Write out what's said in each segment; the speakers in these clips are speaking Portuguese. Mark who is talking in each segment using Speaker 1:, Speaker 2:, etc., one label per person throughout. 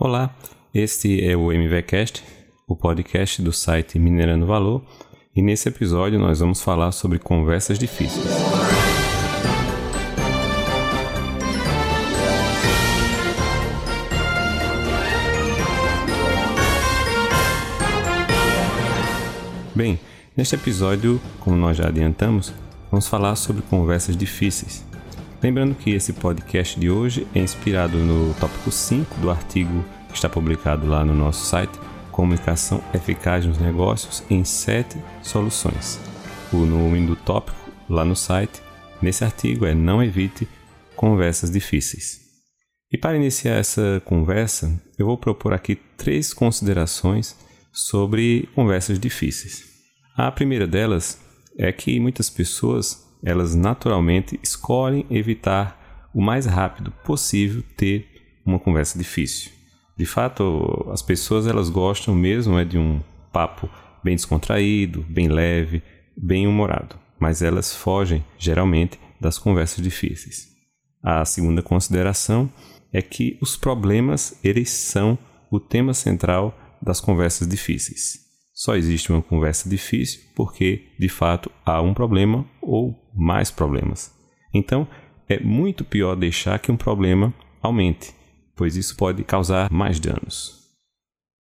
Speaker 1: Olá, este é o MVCast, o podcast do site Minerando Valor, e nesse episódio nós vamos falar sobre conversas difíceis. Bem, neste episódio, como nós já adiantamos, vamos falar sobre conversas difíceis. Lembrando que esse podcast de hoje é inspirado no tópico 5 do artigo que está publicado lá no nosso site Comunicação Eficaz nos Negócios em 7 Soluções. O nome do tópico lá no site, nesse artigo, é Não Evite Conversas Difíceis. E para iniciar essa conversa, eu vou propor aqui três considerações sobre conversas difíceis. A primeira delas é que muitas pessoas elas naturalmente escolhem evitar o mais rápido possível ter uma conversa difícil. De fato, as pessoas elas gostam mesmo é de um papo bem descontraído, bem leve, bem humorado, mas elas fogem geralmente das conversas difíceis. A segunda consideração é que os problemas eles são o tema central das conversas difíceis. Só existe uma conversa difícil porque, de fato, há um problema ou mais problemas. Então, é muito pior deixar que um problema aumente, pois isso pode causar mais danos.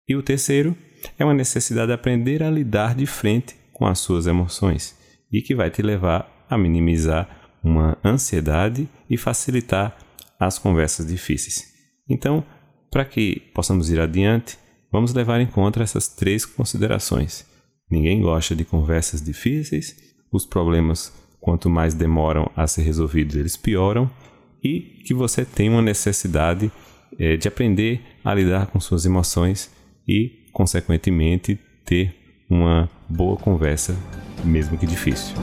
Speaker 1: E o terceiro é uma necessidade de aprender a lidar de frente com as suas emoções e que vai te levar a minimizar uma ansiedade e facilitar as conversas difíceis. Então, para que possamos ir adiante, vamos levar em conta essas três considerações. Ninguém gosta de conversas difíceis, os problemas, quanto mais demoram a ser resolvidos, eles pioram, e que você tem uma necessidade é, de aprender a lidar com suas emoções e, consequentemente, ter uma boa conversa, mesmo que difícil.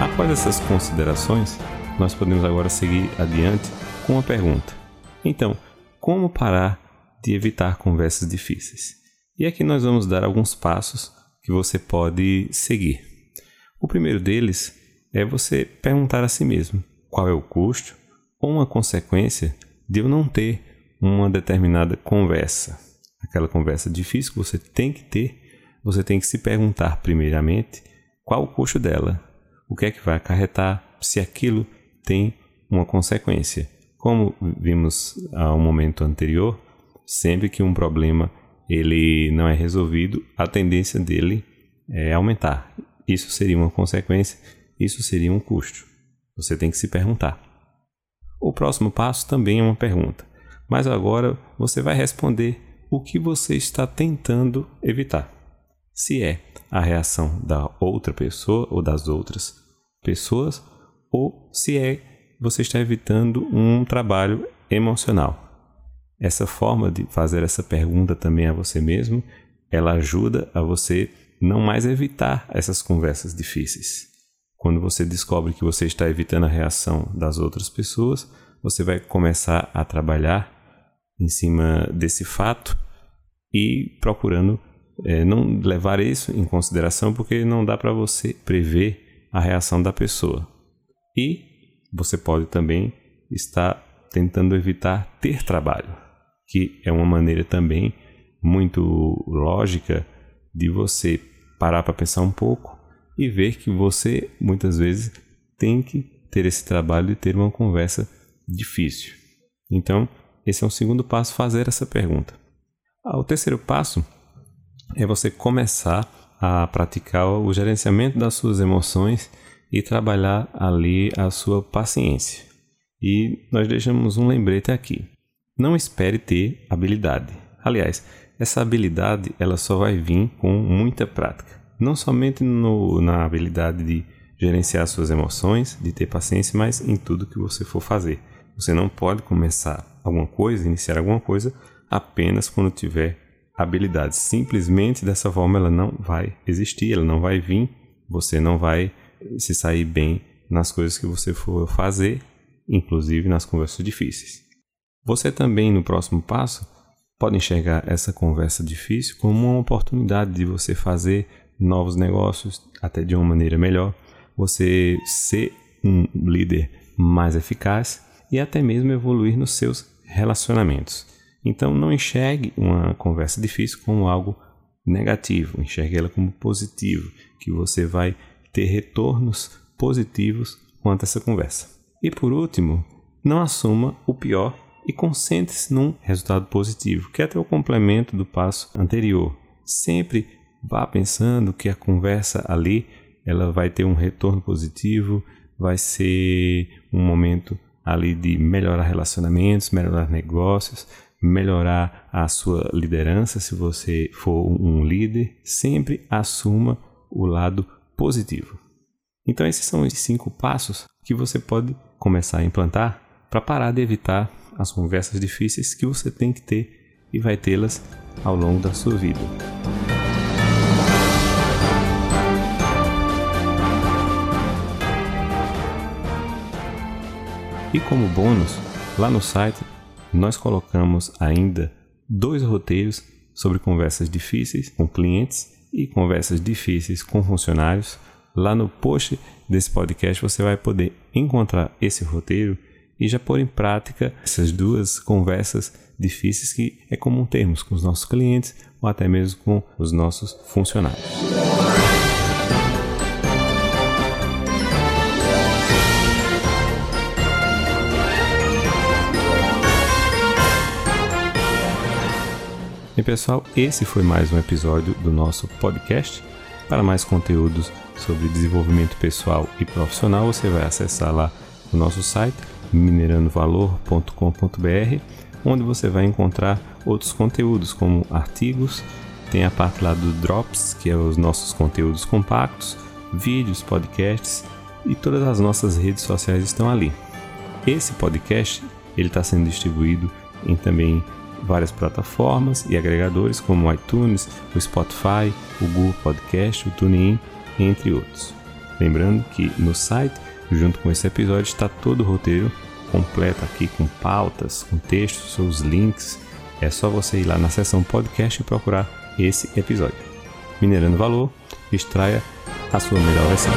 Speaker 1: Após essas considerações, nós podemos agora seguir adiante com uma pergunta. Então, como parar de evitar conversas difíceis? E aqui nós vamos dar alguns passos que você pode seguir. O primeiro deles é você perguntar a si mesmo qual é o custo ou uma consequência de eu não ter uma determinada conversa. Aquela conversa difícil que você tem que ter, você tem que se perguntar primeiramente qual o custo dela, o que é que vai acarretar, se aquilo tem uma consequência. Como vimos a um momento anterior, sempre que um problema ele não é resolvido, a tendência dele é aumentar. Isso seria uma consequência, isso seria um custo. Você tem que se perguntar. O próximo passo também é uma pergunta, mas agora você vai responder o que você está tentando evitar. Se é a reação da outra pessoa ou das outras pessoas, ou se é você está evitando um trabalho emocional. Essa forma de fazer essa pergunta também a você mesmo, ela ajuda a você não mais evitar essas conversas difíceis. Quando você descobre que você está evitando a reação das outras pessoas, você vai começar a trabalhar em cima desse fato e procurando é, não levar isso em consideração porque não dá para você prever a reação da pessoa. E você pode também estar tentando evitar ter trabalho, que é uma maneira também muito lógica de você parar para pensar um pouco e ver que você muitas vezes tem que ter esse trabalho e ter uma conversa difícil. Então, esse é um segundo passo, fazer essa pergunta. Ah, o terceiro passo é você começar a praticar o gerenciamento das suas emoções e trabalhar ali a sua paciência. E nós deixamos um lembrete aqui. Não espere ter habilidade. Aliás, essa habilidade ela só vai vir com muita prática. Não somente no, na habilidade de gerenciar suas emoções, de ter paciência, mas em tudo que você for fazer. Você não pode começar alguma coisa, iniciar alguma coisa apenas quando tiver habilidade. Simplesmente dessa forma ela não vai existir, ela não vai vir, você não vai se sair bem nas coisas que você for fazer, inclusive nas conversas difíceis. Você também, no próximo passo, pode enxergar essa conversa difícil como uma oportunidade de você fazer novos negócios, até de uma maneira melhor, você ser um líder mais eficaz e até mesmo evoluir nos seus relacionamentos. Então não enxergue uma conversa difícil como algo negativo, enxergue ela como positivo, que você vai ter retornos positivos quanto a essa conversa. E por último, não assuma o pior e concentre-se num resultado positivo, que é até o complemento do passo anterior. Sempre vá pensando que a conversa ali ela vai ter um retorno positivo, vai ser um momento ali de melhorar relacionamentos, melhorar negócios, melhorar a sua liderança se você for um líder, sempre assuma o lado positivo. Então esses são os cinco passos que você pode começar a implantar para parar de evitar as conversas difíceis que você tem que ter e vai tê-las ao longo da sua vida. E como bônus, lá no site nós colocamos ainda dois roteiros sobre conversas difíceis com clientes e conversas difíceis com funcionários. Lá no post desse podcast você vai poder encontrar esse roteiro e já pôr em prática essas duas conversas difíceis que é comum termos com os nossos clientes ou até mesmo com os nossos funcionários. E pessoal, esse foi mais um episódio do nosso podcast. Para mais conteúdos sobre desenvolvimento pessoal e profissional, você vai acessar lá o nosso site mineranovalor.com.br, onde você vai encontrar outros conteúdos como artigos, tem a parte lá do Drops, que é os nossos conteúdos compactos, vídeos, podcasts e todas as nossas redes sociais estão ali. Esse podcast ele está sendo distribuído em também várias plataformas e agregadores como o iTunes, o Spotify, o Google Podcast, o TuneIn, entre outros. Lembrando que no site, junto com esse episódio, está todo o roteiro completo aqui com pautas, com textos, seus links. É só você ir lá na seção podcast e procurar esse episódio. Minerando Valor, extraia a sua melhor versão.